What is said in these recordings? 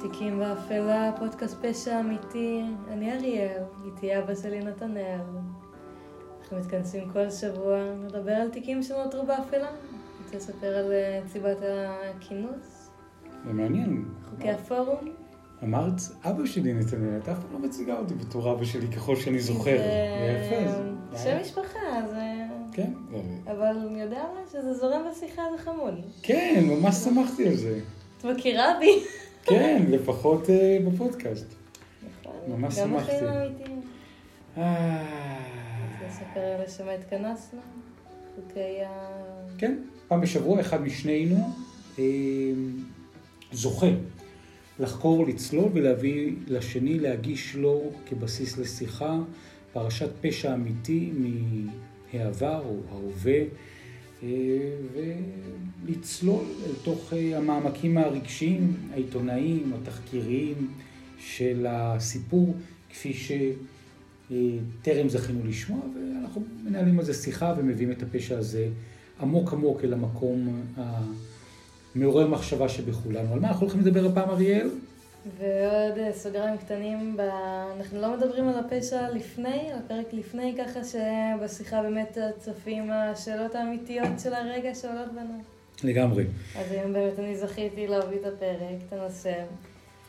תיקים באפלה, פודקאסט פשע אמיתי. אני אריאל, איתי אבא שלי נתנאל. אנחנו מתכנסים כל שבוע לדבר על תיקים שנותרו באפלה. רוצה לספר על אה, סיבת הכינוס, זה מעניין. חוקי הפורום. אמרת, אבא שלי נתנאל, את אף פעם לא מציגה אותי בתור אבא שלי ככל שאני זוכר. זה יפה. שם משפחה, זה... כן, אבל אני יודע מה? שזה זורם בשיחה, זה חמוד. כן, ממש שמחתי על זה. את מכירה בי? כן, לפחות אה, בפודקאסט. נכון. ממש גם שמחתי. בחיים האמיתיים. רוצה לספר לשם התכנסנו? חוקי ה... כן, פעם בשבוע אחד משנינו אה, זוכה לחקור, לצלול ולהביא לשני, להגיש לו כבסיס לשיחה פרשת פשע אמיתי מהעבר או ההווה, אה, ולצלול אל תוך אה, המעמקים הרגשיים, העיתונאיים, התחקיריים של הסיפור, כפי שטרם זכינו לשמוע, ואנחנו מנהלים על זה שיחה ומביאים את הפשע הזה עמוק עמוק אל המקום המעורר מחשבה שבכולנו. על מה אנחנו הולכים לדבר הפעם, אריאל? ועוד אה, סוגריים קטנים, ב... אנחנו לא מדברים על הפשע לפני, על הפרק לפני, ככה שבשיחה באמת צופים השאלות האמיתיות של הרגע שעולות בנו. לגמרי. אז היום באמת אני זכיתי להביא את הפרק, את הנושא.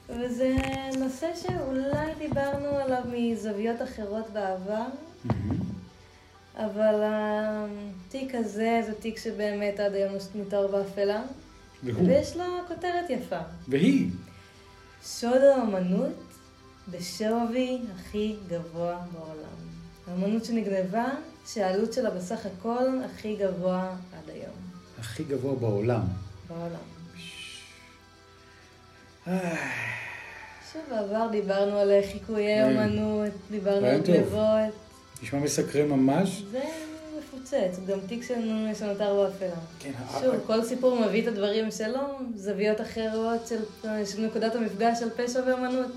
וזה נושא שאולי דיברנו עליו מזוויות אחרות בעבר, אבל התיק הזה זה תיק שבאמת עד היום נותר באפלה, והוא. ויש לו כותרת יפה. והיא. שוד האמנות בשווי הכי גבוה בעולם. האמנות שנגנבה, שהעלות שלה בסך הכל הכי גבוה עד היום. הכי גבוה בעולם. בעולם. אה, שוב, בעבר דיברנו על חיקויי. אמנות, דיברנו על. גנבות. נשמע מסקרן ממש. זה מפוצץ, גם תיק שלנו שנותר באפלה. כן, שוב, כל סיפור מביא את הדברים שלו, זוויות אחרות של, של נקודת המפגש של פשע ואמנות.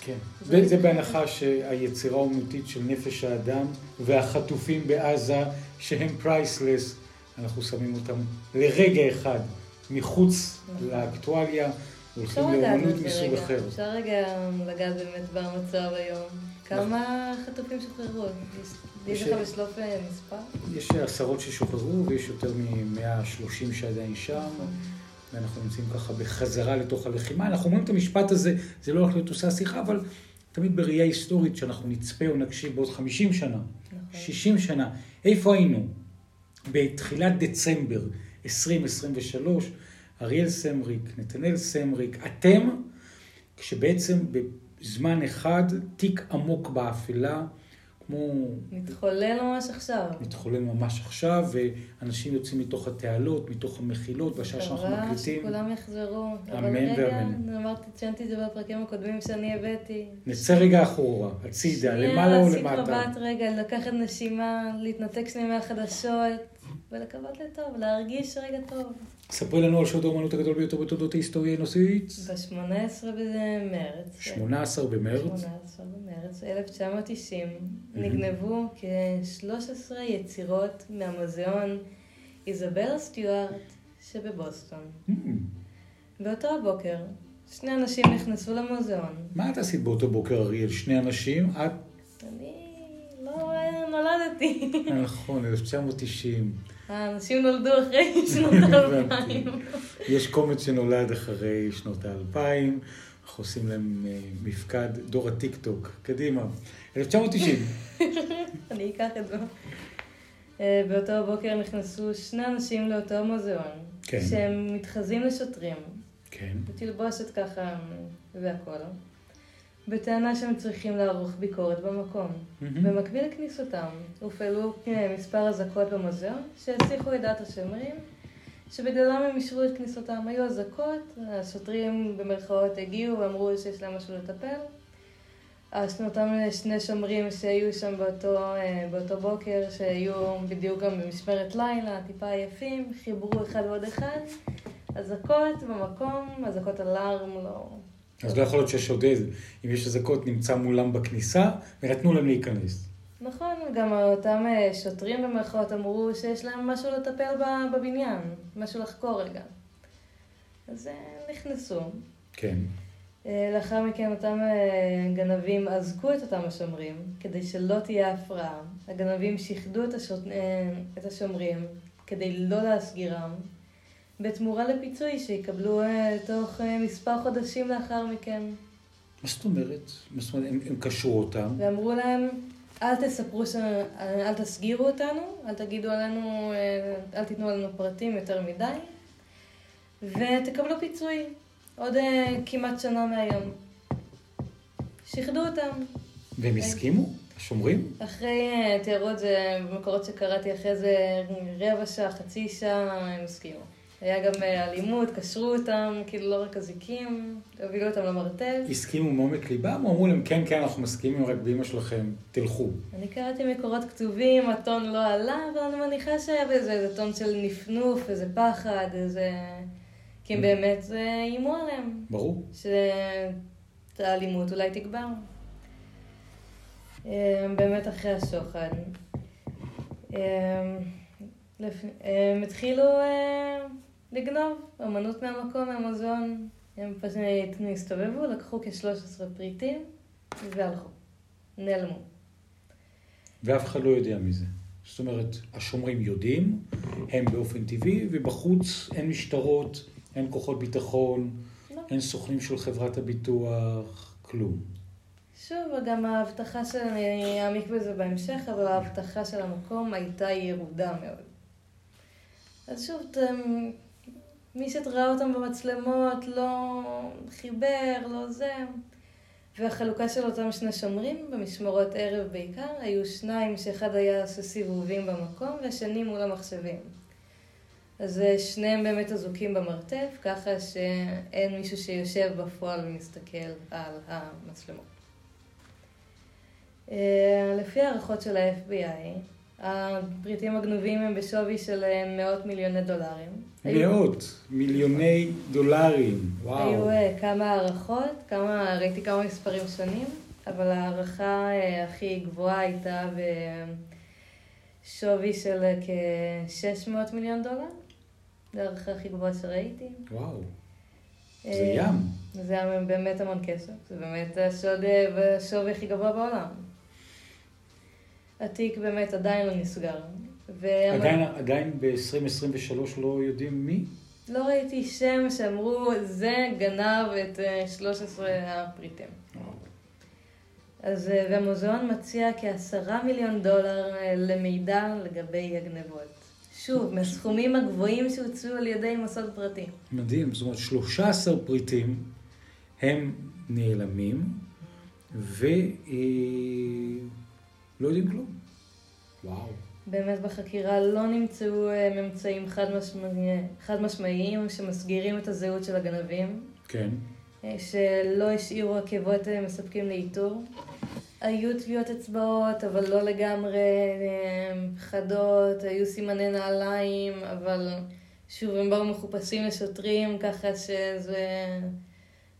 כן. זה, זה בהנחה שהיצירה האומנותית של נפש האדם והחטופים בעזה, שהם פרייסלס, אנחנו שמים אותם לרגע אחד מחוץ לאקטואליה, אפשר הולכים לאומנות מסוג רגע, אחר. אפשר רגע לגעת באמת במצב היום. כמה חטופים שוחררו? יש- לך בשלוף אה, מספר? יש עשרות ששוחררו ויש יותר מ-130 שעדיין שם, ואנחנו נמצאים ככה בחזרה לתוך הלחימה. אנחנו אומרים את המשפט הזה, זה לא הולך להיות נושא השיחה, אבל תמיד בראייה היסטורית, שאנחנו נצפה או נקשיב בעוד 50 שנה, נכון. 60 שנה, איפה היינו? בתחילת דצמבר 2023, אריאל סמריק, נתנאל סמריק, אתם, כשבעצם בזמן אחד, תיק עמוק באפלה, כמו מתחולל ממש עכשיו. מתחולל ממש עכשיו, ואנשים יוצאים מתוך התעלות, מתוך המחילות, בשעה שאנחנו מקווה מקליטים. שכולם יחזרו. אבל אמן רגע, ואמן. אמרתי, ציינתי את זה בפרקים הקודמים שאני הבאתי. נצא רגע אחורה, הצידה, למעלה או שנייה, למטה. להסיט מבט רגע, לקחת נשימה, להתנתק שנייה מהחדשות, ולקוות לטוב, להרגיש רגע טוב. ספרי לנו על שוד האומנות הגדול ביותר בתולדות ההיסטוריה האנושית. ב-18 במרץ. 18 במרץ. 18 במרץ 1990 Mhm. נגנבו כ-13 יצירות מהמוזיאון איזבלה סטיוארט שבבוסטון. Hmm, באותו הבוקר, שני אנשים נכנסו למוזיאון. מה את עשית באותו בוקר, אריאל? שני אנשים? את, אני נולדתי. נכון, 1990. האנשים נולדו אחרי שנות. האלפיים. יש קומץ שנולד אחרי שנות האלפיים, אנחנו עושים להם אה, מפקד דור הטיק-טוק. קדימה. 1990. אני אקח את זה. אה, באותו בוקר נכנסו שני אנשים לאותו מוזיאון. כן. שהם מתחזים לשוטרים. כן. בתלבושת ככה והכל. בטענה שהם צריכים לערוך ביקורת במקום. במקביל לכניסותם הופעלו אה, מספר אזעקות במוזיאון שהסיחו את דעת השומרים, שבגללם הם אישרו את כניסותם. היו אזעקות, השוטרים במרכאות הגיעו ואמרו שיש להם משהו לטפל. אז אותם שני שומרים שהיו שם באותו, אה, באותו בוקר, שהיו בדיוק גם במשמרת לילה, טיפה עייפים, חיברו אחד ועוד אחד, אזעקות במקום, אזעקות אלארם, לא... אז לא יכול להיות ששודד, אם יש אזעקות, נמצא מולם בכניסה, ונתנו להם להיכנס. נכון, גם אותם אה, שוטרים במרכאות אמרו שיש להם משהו לטפל בבניין, משהו לחקור רגע. אז אה, נכנסו, כן. אה, לאחר מכן אותם גנבים אזקו את אותם השומרים, כדי שלא תהיה הפרעה. הגנבים שיחדו את, השוט... את השומרים כדי לא להסגירם, בתמורה לפיצוי שיקבלו תוך מספר חודשים לאחר מכן. מה זאת אומרת? מה זאת אומרת? הם, הם קשרו אותם. ואמרו להם, אל תספרו, ש... אל תסגירו אותנו, אל תגידו עלינו, אל תיתנו לנו פרטים יותר מדי, ותקבלו פיצוי. עוד כמעט שנה מהיום. שיחדו אותם. והם הסכימו? השומרים? אחרי, תיארו את זה במקורות שקראתי, אחרי זה רבע שעה, חצי שעה, הם הסכימו. היה גם uh, אלימות, קשרו אותם, כאילו לא רק אזיקים, הובילו אותם למרתף. הסכימו מעומק ליבם, או אמרו להם, כן, כן, אנחנו מסכימים, רק באמא שלכם, תלכו. אני קראתי מקורות כתובים, הטון לא עלה, אבל אני מניחה שהיה בזה איזה טון של נפנוף, איזה פחד, איזה... כי הם באמת איימו עליהם. ברור. שהאלימות אולי תגבר. באמת אחרי השוחד. הם התחילו אה, לגנוב אמנות מהמקום, מהמוזיאון. הם פשוט הסתובבו, לקחו כ-13 פריטים והלכו. נעלמו. ואף אחד לא יודע מזה. זאת אומרת, השומרים יודעים, הם באופן טבעי, ובחוץ אין משטרות, אין כוחות ביטחון, לא. אין סוכנים של חברת הביטוח, כלום. שוב, גם ההבטחה של, אני אעמיק בזה בהמשך, אבל ההבטחה של המקום הייתה ירודה מאוד. אז שוב, מי שראה אותם במצלמות לא חיבר, לא זה. והחלוקה של אותם שני שומרים, במשמרות ערב בעיקר, היו שניים שאחד היה עושה סיבובים במקום והשני מול המחשבים. אז שניהם באמת אזוקים במרתף, ככה שאין מישהו שיושב בפועל ומסתכל על המצלמות. אה, לפי הערכות של ה-FBI, הפריטים הגנובים הם בשווי של אה, מאות מיליוני דולרים. מאות. מיליוני דולרים, וואו. היו כמה הערכות, כמה, ראיתי כמה מספרים שונים, אבל ההערכה הכי גבוהה הייתה בשווי של כ-600 מיליון דולר. זה הערכה הכי גבוהה שראיתי. וואו. אה, זה ים. זה היה באמת המון כסף. זה באמת השוד אה, השווי הכי גבוה בעולם. התיק באמת עדיין לא נסגר. עדיין, עדיין ב-2023 לא יודעים מי? לא ראיתי שם שאמרו, זה גנב את 13 אה, הפריטים. אז, והמוזיאון מציע כעשרה מיליון דולר למידע לגבי הגנבות. שוב, מהסכומים הגבוהים שהוצאו על ידי מוסד פרטי. מדהים, זאת אומרת 13 פריטים הם נעלמים ולא אה, יודעים כלום. וואו. באמת בחקירה לא נמצאו אה, ממצאים חד, משמעי, חד משמעיים שמסגירים את הזהות של הגנבים. כן. אה, שלא השאירו עקבות מספקים לאיתור. היו טביעות אצבעות, אבל לא לגמרי אה, חדות, היו סימני נעליים, אבל שוב, הם באו מחופשים לשוטרים, ככה שזה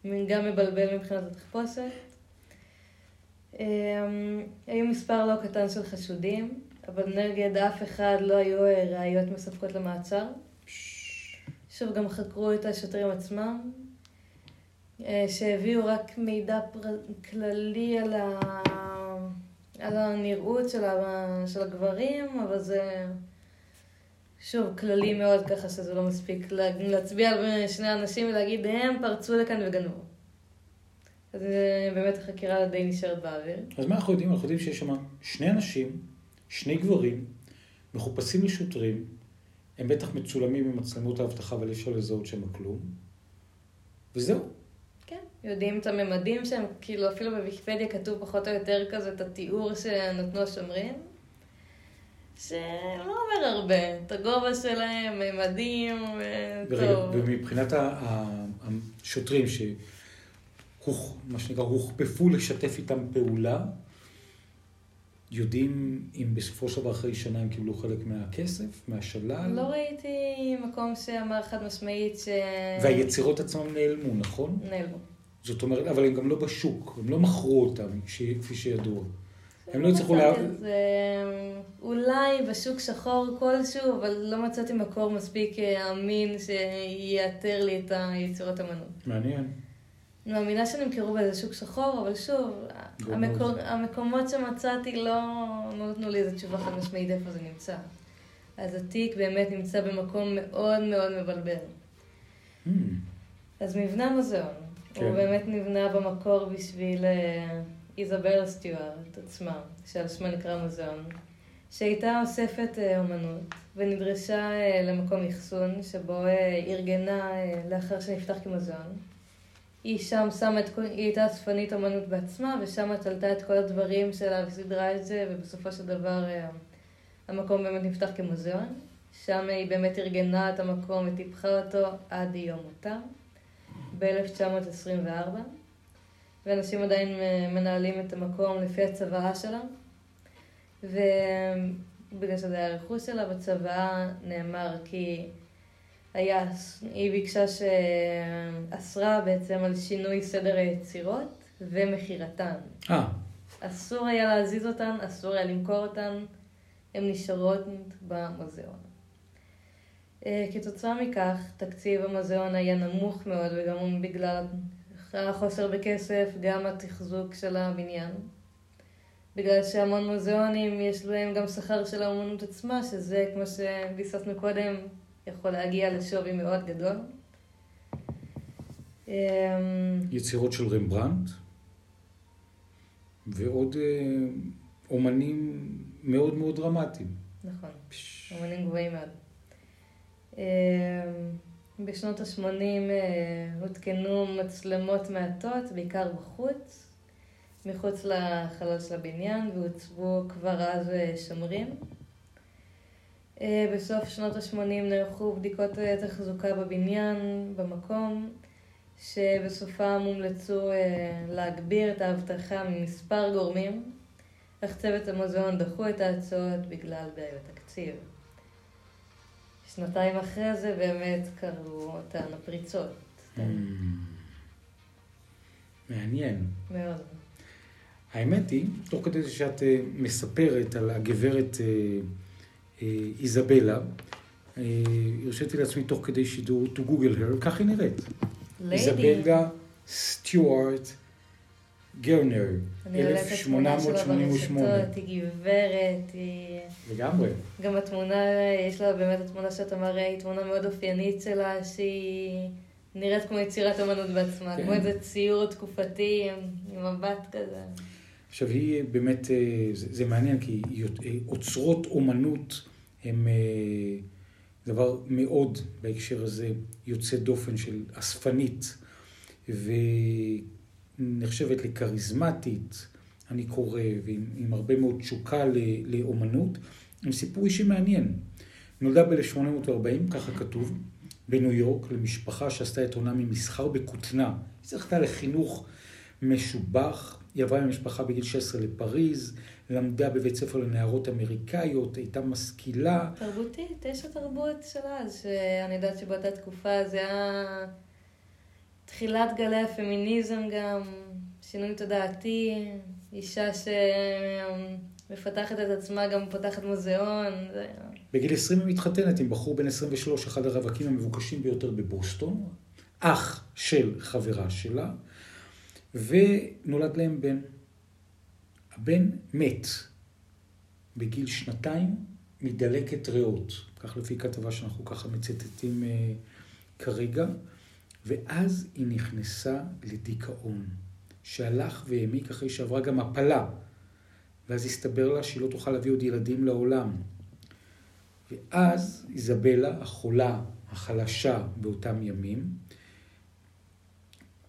גם מבלבל מבחינת התחפושת. אה, היו מספר לא קטן של חשודים, אבל נגד אף אחד לא היו אה, ראיות מספקות למעצר. שוב, גם חקרו את השוטרים עצמם, אה, שהביאו רק מידע פר... כללי על, ה... על הנראות של, ה... של הגברים, אבל זה שוב כללי מאוד ככה שזה לא מספיק להצביע על שני אנשים ולהגיד הם פרצו לכאן וגנבו. אז אה, באמת החקירה די נשארת באוויר. אז מה אנחנו יודעים? אנחנו יודעים שיש שם שני אנשים, שני גברים, מחופשים לשוטרים, הם בטח מצולמים ממצלמות האבטחה אבל אי אפשר לזהות שם כלום, וזהו. יודעים את הממדים שהם, כאילו אפילו בוויקיפדיה כתוב פחות או יותר כזה את התיאור שנתנו השומרים, שלא אומר הרבה, את הגובה שלהם, ממדים, טוב. ומבחינת השוטרים ש... מה שנקרא, הוכפפו לשתף איתם פעולה, יודעים אם בסופו של דבר אחרי שנה הם קיבלו חלק מהכסף, מהשלל? לא ראיתי מקום שאמר חד משמעית ש... והיצירות עצמם נעלמו, נכון? נעלמו. זאת אומרת, אבל הם גם לא בשוק, הם לא מכרו אותם, כפי שידוע. הם לא הצליחו לה... זה אולי בשוק שחור כלשהו, אבל לא מצאתי מקור מספיק אה, אמין שיאתר לי את היצירות אמנות. מעניין. אני מאמינה שנמכרו באיזה שוק שחור, אבל שוב, המקור, המקומות שמצאתי לא, נתנו לי איזה תשובה חד משמעית איפה זה נמצא. אז התיק באמת נמצא במקום מאוד מאוד מבלבל. Mm. אז מבנה המוזיאון, כן. הוא באמת נבנה במקור בשביל אה, איזבלה סטיוארט עצמה, שעל שמה נקרא מוזיאון, שהייתה אוספת אה, אומנות ונדרשה אה, למקום אחסון, שבו ארגנה לאחר שנפתח כמוזיאון. היא שם שמה את כל, היא הייתה אספנית אמנות בעצמה, ושם תלתה את כל הדברים שלה וסידרה את זה, ובסופו של דבר המקום באמת נפתח כמוזיאון. שם היא באמת ארגנה את המקום וטיפחה אותו עד יום מותה. ב-1924, ואנשים עדיין אה, מנהלים את המקום לפי הצוואה שלה. ובגלל שזה היה רכוש שלה, בצוואה נאמר כי היה, היא ביקשה שאסרה בעצם על שינוי סדר היצירות ומכירתן. אה. אסור היה להזיז אותן, אסור היה למכור אותן, הן נשארות במוזיאון. אה, כתוצאה מכך, תקציב המוזיאון היה נמוך מאוד, וגם בגלל החוסר בכסף, גם התחזוק של הבניין. בגלל שהמון מוזיאונים יש להם גם שכר של האומנות עצמה, שזה, כמו שביססנו קודם, יכול להגיע לשווי מאוד גדול. אמ, יצירות של רמברנט, ועוד אה, אומנים מאוד מאוד דרמטיים. נכון, אומנים גבוהים מאוד. אמ, בשנות ה-80 אה, הותקנו מצלמות מעטות, בעיקר בחוץ, מחוץ לחלל של הבניין, והוצבו כבר אז אה, שומרים. בסוף שנות ה-80 נערכו בדיקות תחזוקה בבניין, במקום, שבסופם הומלצו להגביר את האבטחה ממספר גורמים, אך צוות המוזיאון דחו את ההצעות בגלל בעיות תקציב. שנתיים אחרי זה באמת קרו אותן הפריצות. Mm. מעניין. מאוד. האמת היא, תוך כדי שאת אה, מספרת על הגברת אה, אה, איזבלה, הרשיתי לעצמי תוך כדי שידור to google her, כך היא נראית. איזבלה סטיוארט גרנר, 1888. היא גברת, היא... לגמרי. גם התמונה, יש לה באמת התמונה שאתה מראה, היא תמונה מאוד אופיינית שלה, שהיא נראית כמו יצירת אמנות בעצמה, כן. כמו איזה ציור תקופתי עם מבט כזה. עכשיו היא באמת, אה, זה, זה מעניין, כי אוצרות אומנות הם אה, דבר מאוד, בהקשר הזה, יוצא דופן של אספנית. ו... נחשבת לכריזמטית, אני קורא, ועם הרבה מאוד תשוקה לאומנות, עם סיפור אישי מעניין. נולדה ב-1840, ככה כתוב, בניו יורק, למשפחה שעשתה את עונה ממסחר בכותנה. היא זכתה לחינוך משובח, היא עברה עם המשפחה בגיל 16 לפריז, למדה בבית ספר לנערות אמריקאיות, הייתה משכילה. תרבותית, יש התרבות של אז, שאני יודעת שבאותה תקופה זה היה... תחילת גלי הפמיניזם גם, שינוי תודעתי, אישה שמפתחת את עצמה, גם פותחת מוזיאון. בגיל 20 היא מתחתנת עם בחור בן 23, אחד הרווקים המבוקשים ביותר בבוסטון, אח של חברה שלה, ונולד להם בן. הבן מת בגיל שנתיים מדלקת ריאות, כך לפי כתבה שאנחנו ככה מצטטים uh, כרגע. ואז היא נכנסה לדיכאון, שהלך והעמיק אחרי שעברה גם הפלה. ואז הסתבר לה שהיא לא תוכל להביא עוד ילדים לעולם. ואז איזבלה, החולה, החלשה באותם ימים,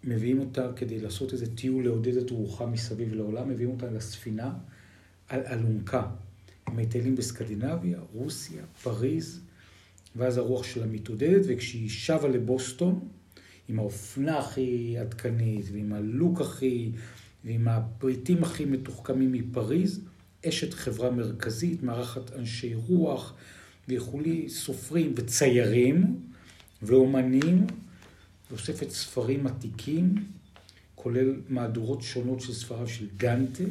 מביאים אותה כדי לעשות איזה טיול לעודד את רוחה מסביב לעולם, מביאים אותה לספינה על אלונקה. מטיילים בסקנדינביה, רוסיה, פריז, ואז הרוח שלה מתעודדת, וכשהיא שבה לבוסטון, עם האופנה הכי עדכנית, ועם הלוק הכי, ועם הפריטים הכי מתוחכמים מפריז, אשת חברה מרכזית, מארחת אנשי רוח וכולי, סופרים וציירים ואומנים, ואוספת ספרים עתיקים, כולל מהדורות שונות של ספריו של דנטה,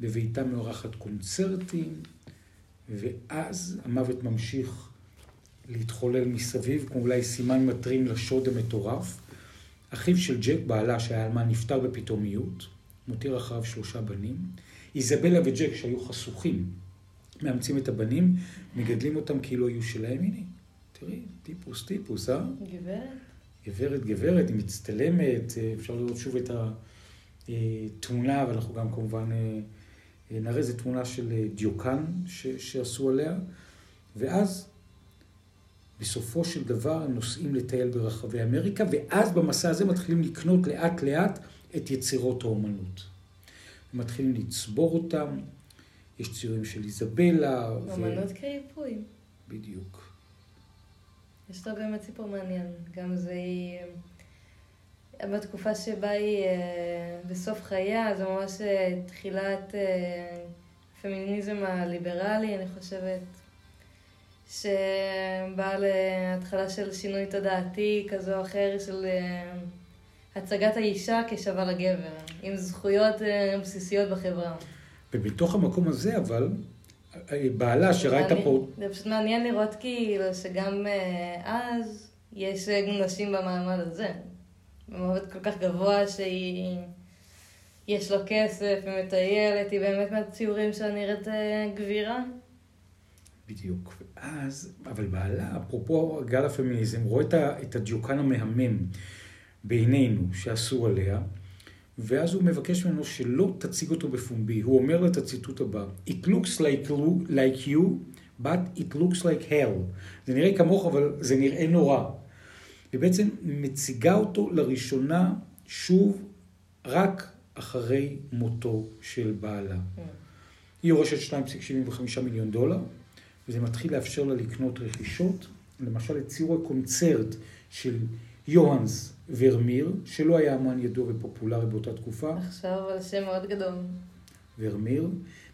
בביתה מארחת קונצרטים, ואז המוות ממשיך להתחולל מסביב, כמו אולי סימן מטרים לשוד המטורף. אחיו של ג'ק, בעלה שהיה אלמן, נפטר בפתאומיות, מותיר אחריו שלושה בנים. איזבלה וג'ק, שהיו חסוכים, מאמצים את הבנים, מגדלים אותם כאילו היו שלהם. הנה, תראי, טיפוס, טיפוס, אה? גברת. גברת, גברת, היא מצטלמת, אה, אפשר לראות שוב את התמונה, ואנחנו גם כמובן אה, נראה איזה תמונה של אה, דיוקן ש, שעשו עליה, ואז בסופו של דבר הם נוסעים לטייל ברחבי אמריקה, ואז במסע הזה מתחילים לקנות לאט לאט את יצירות האומנות. הם מתחילים לצבור אותם, יש ציורים של איזבלה. אומנות ו... כריפוי. בדיוק. יש לה באמת סיפור מעניין. גם זה היא... בתקופה שבה היא אה, בסוף חייה, זה ממש אה, תחילת הפמיניזם הליברלי, אני חושבת. שבא להתחלה של שינוי תודעתי כזה או אחר, של אה, הצגת האישה כשווה לגבר, עם זכויות אה, בסיסיות בחברה. ובתוך המקום הזה, אבל, אה, בעלה שראה את הפור... זה פשוט מעניין לראות כאילו שגם אז יש נשים במעמד הזה. במעמד כל כך גבוה שהיא... יש לו כסף, היא מטיילת, היא באמת מהציורים שלה נראית גבירה. בדיוק. ואז, אבל בעלה, אפרופו גל הפמיניזם, רואה את, את הדיוקן המהמם בעינינו שעשו עליה, ואז הוא מבקש ממנו שלא תציג אותו בפומבי. הוא אומר לה את הציטוט הבא: It looks like, like you, but it looks like hell. זה נראה כמוך, אבל זה נראה נורא. ובעצם מציגה אותו לראשונה שוב רק אחרי מותו של בעלה. Mm. היא יורשת 2.75 מיליון דולר. וזה מתחיל לאפשר לה לקנות רכישות. למשל, את ציור הקונצרט של יוהאנס ורמיר, שלא היה אמן ידוע ופופולרי באותה תקופה. עכשיו על שם מאוד גדול. ורמיר,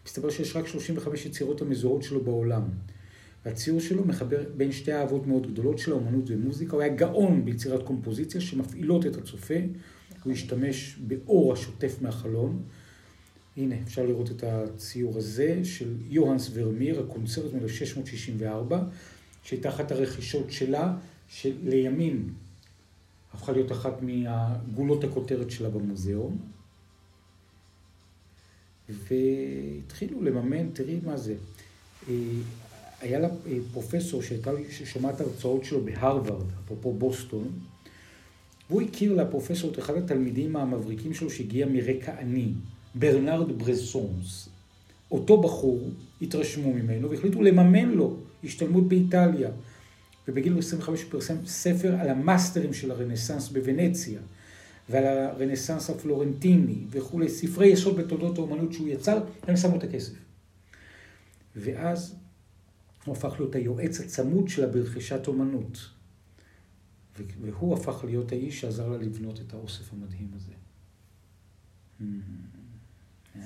מסתבר שיש רק 35 יצירות המזוהות שלו בעולם. והציור שלו מחבר בין שתי אהבות מאוד גדולות של האומנות ומוזיקה. הוא היה גאון ביצירת קומפוזיציה שמפעילות את הצופה. הוא השתמש באור השוטף מהחלון. הנה, אפשר לראות את הציור הזה של יוהנס ורמיר, הקונצרט מ-1664, שתחת הרכישות שלה, שלימים הפכה להיות אחת מהגולות הכותרת שלה במוזיאון. והתחילו לממן, תראי מה זה. אה, היה לה אה, פרופסור שהייתה ששומעת הרצאות שלו בהרווארד, אפרופו בוסטון, והוא הכיר לפרופסור את אחד התלמידים המבריקים שלו שהגיע מרקע עני. ברנרד ברסונס. אותו בחור התרשמו ממנו והחליטו לממן לו השתלמות באיטליה. ובגיל 25 הוא פרסם ספר על המאסטרים של הרנסאנס בוונציה, ועל הרנסאנס הפלורנטיני וכולי, ספרי יסוד בתולדות האומנות שהוא יצר, הם שמו את הכסף. ואז הוא הפך להיות היועץ הצמוד שלה ברכישת אומנות. והוא הפך להיות האיש שעזר לה לבנות את האוסף המדהים הזה.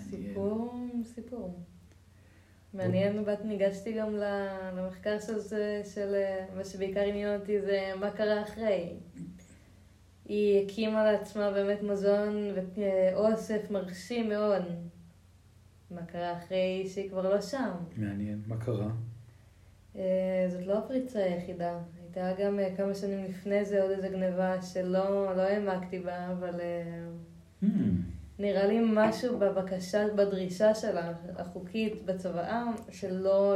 סיפור, סיפור. מעניין, בת ניגשתי גם למחקר של זה, של מה שבעיקר עניין אותי זה מה קרה אחרי. היא הקימה לעצמה באמת מזון ואוסף מרשים מאוד. מה קרה אחרי שהיא כבר לא שם. מעניין, מה קרה? אה, זאת לא הפריצה היחידה. הייתה גם אה, כמה שנים לפני זה עוד איזה גניבה שלא לא העמקתי בה, אבל... אה, hmm. נראה לי משהו בבקשה, בדרישה שלה, החוקית, בצוואה, שלא,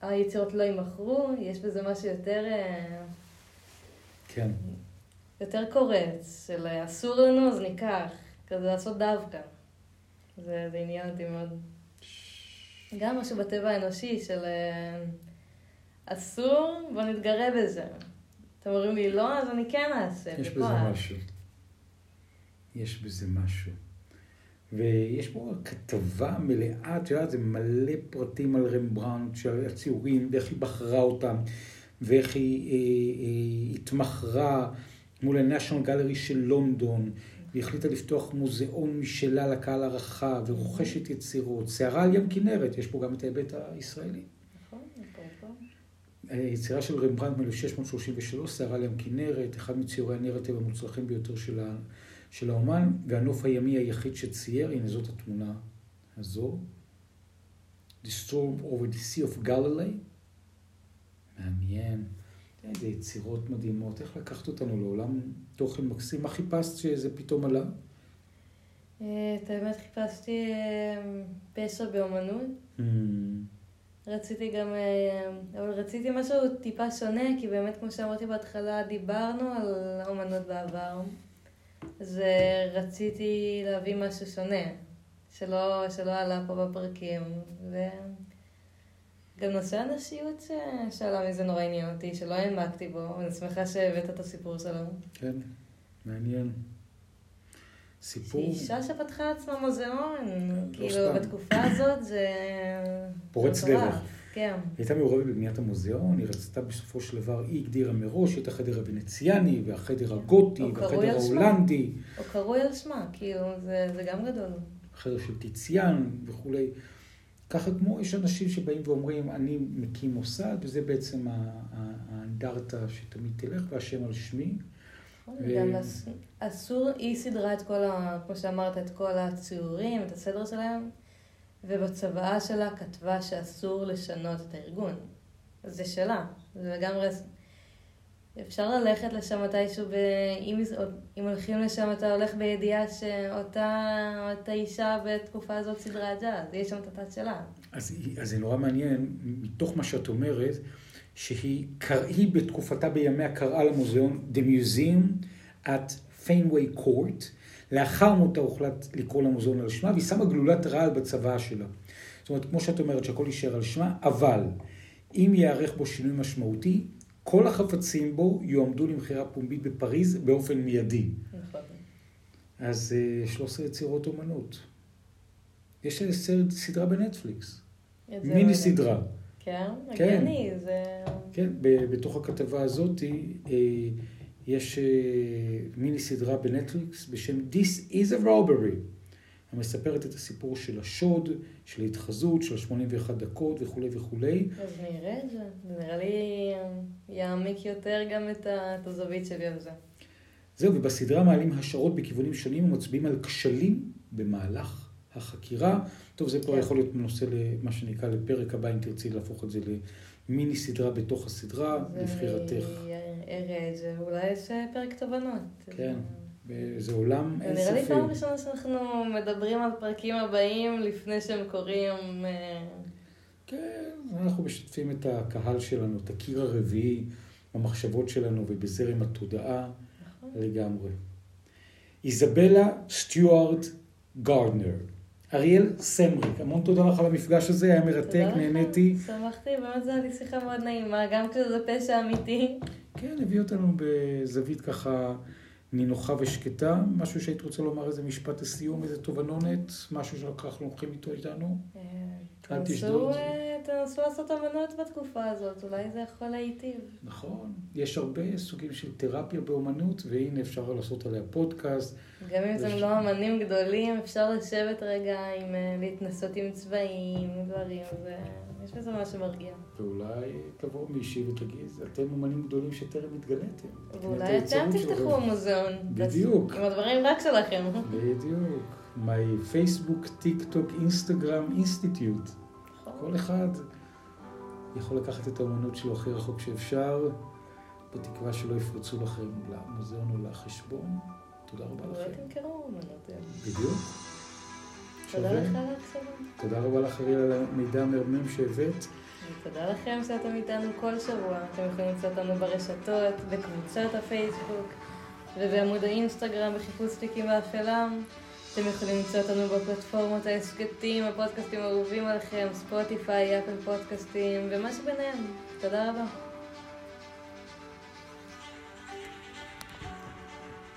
היצירות לא יימכרו, יש בזה משהו יותר... אה, כן. יותר קורץ, של אסור לנו אז ניקח, כזה לעשות דווקא. זה, זה עניין אותי מאוד. גם משהו בטבע האנושי של אה, אסור, בוא נתגרה בזה. אתם אומרים לי לא, אז אני כן אעשה. יש בזה משהו. יש בזה משהו. ויש פה כתבה מלאה, את יודעת, זה מלא פרטים על רמברנט, של הציורים, ואיך היא בחרה אותם, ואיך היא, אה, אה, התמחרה מול ה-National Gallery של לונדון, והיא החליטה לפתוח מוזיאון משלה לקהל הרחב, ורוכשת יצירות. שערה על ים כנרת, יש פה גם את ההיבט הישראלי. נכון, היצירה של רמברנט מ-1633, שערה על ים כנרת, אחד מציורי הנרטיב המוצלחים ביותר של ה... של האומן, והנוף הימי היחיד שצייר, הנה זאת התמונה הזו. The Storm over the Sea of Galilee. מעניין. איזה יצירות מדהימות, איך לקחת אותנו לעולם תוכן מקסים? מה חיפשת שזה פתאום עלה? אה, את האמת חיפשתי אה, פשע באומנות. Mm, רציתי גם, אה, אבל רציתי משהו טיפה שונה, כי באמת, כמו שאמרתי בהתחלה, דיברנו על אומנות בעבר. אז רציתי להביא משהו שונה, שלא, שלא עלה פה בפרקים. וגם נושא הנשיות ש- שעלה מזה נורא עניין אותי, שלא העמקתי בו, ואני שמחה שהבאת את הסיפור שלו. כן, מעניין. סיפור אישה שפתחה לעצמה מוזיאון, כאילו סתם. בתקופה הזאת זה... פורץ. דרך. כן. היא הייתה מעורבת בבניית המוזיאון, היא רצתה בסופו של דבר, היא הגדירה מראש את החדר הוונציאני, והחדר הגותי, והחדר. ההולנדי, או קרוי על שמה, כאילו, זה, זה גם גדול. החדר של טיציאן וכולי. ככה כמו יש אנשים שבאים ואומרים, אני מקים מוסד, וזה בעצם האנדרטה שתמיד תלך, והשם על שמי. ו- גם אס- אסור, היא סידרה את כל. כמו שאמרת, את כל הציורים, את הסדר שלהם, ובצוואה שלה כתבה שאסור לשנות את הארגון. אז זה שלה, זה לגמרי... אפשר ללכת לשם מתישהו, ב... אם, אם הולכים לשם אתה הולך בידיעה שאותה אותה אישה בתקופה הזאת סידרה ג'אז, יש שם את התת שלה. אז, אז זה נורא מעניין, מתוך מה שאת אומרת, שהיא קר... היא בתקופתה בימיה קראה למוזיאון The Museum at Fenway Court, לאחר מותה הוחלט לקרוא למוזיאון על שמה, והיא שמה גלולת רעל בצוואה שלה. זאת אומרת, כמו שאת אומרת, שהכל יישאר על שמה, אבל אם ייערך בו שינוי משמעותי, כל החפצים בו יועמדו למכירה פומבית בפריז באופן מיידי. נכון. אז אה, 13 יצירות אומנות. יש סרט, סדרה בנטפליקס, מיני. סדרה. כן? כן. הגיוני, זה... כן, בתוך הכתבה הזאת אה, יש אה, מיני סדרה בנטפליקס בשם This is a Robbery, המספרת את הסיפור של השוד, של ההתחזות, של 81 דקות וכולי וכולי. אז נראה את זה. נראה לי יעמיק יותר גם את הזווית שלי על זה. זהו, ובסדרה מעלים השערות בכיוונים שונים ומצביעים על כשלים במהלך החקירה. טוב, זה כבר כן. יכול להיות נושא למה שנקרא לפרק הבא, אם תרצי להפוך את זה למיני סדרה בתוך הסדרה, לבחירתך. אראה את זה, אולי יש פרק תובנות. כן. זה עולם אין נראה לי. פעם ראשונה שאנחנו מדברים על פרקים הבאים לפני שהם קורים. אה, כן, אנחנו משתפים את הקהל שלנו, את הקיר הרביעי במחשבות שלנו ובזרם התודעה נכון. לגמרי. איזבלה סטיוארט גארדנר. אריאל סמריק, המון תודה לך על המפגש הזה, היה מרתק. נהניתי. שמחתי, באמת זו הייתה שיחה מאוד נעימה, גם כשזה פשע אמיתי. כן, הביא אותנו בזווית ככה נינוחה ושקטה. משהו שהיית רוצה לומר, איזה משפט לסיום, איזה תובנונת, משהו שאנחנו לוקחים איתו איתנו. אה, אל תשדוד. תנסו, אה, תנסו לעשות אמנות בתקופה הזאת, אולי זה יכול להיטיב. נכון, יש הרבה סוגים של תרפיה באומנות, והנה אפשר לעשות עליה פודקאסט. גם אם אתם לא אמנים גדולים, אפשר לשבת רגע עם, אה, להתנסות עם צבעים, דברים, ויש בזה משהו מרגיע. ואולי תבוא מישהי ותגיד, אתם אומנים גדולים שטרם התגליתם. ואולי את אתם תפתחו. מוזיאון. בדיוק. עם הדברים רק שלכם. בדיוק. My Facebook, TikTok, Instagram, Institute. נכון. כל אחד יכול לקחת את האומנות שלו הכי רחוק שאפשר, בתקווה שלא יפרצו לכם למוזיאון או לחשבון. תודה רבה אולי לכם. תמכרו אמנות. בדיוק. תודה. לך על ההקשבה. תודה רבה לך, אריאל, על המידע המרמם שהבאת. ותודה לכם שאתם איתנו כל שבוע. אתם יכולים למצוא אותנו ברשתות, בקבוצות הפייסבוק ובעמוד האינסטגרם בחיפוש תיקים באפלה. אתם יכולים למצוא אותנו בפלטפורמות ההסכתים, הפודקאסטים האהובים עליכם, ספוטיפיי, אפל פודקאסטים ומה שביניהם. תודה רבה.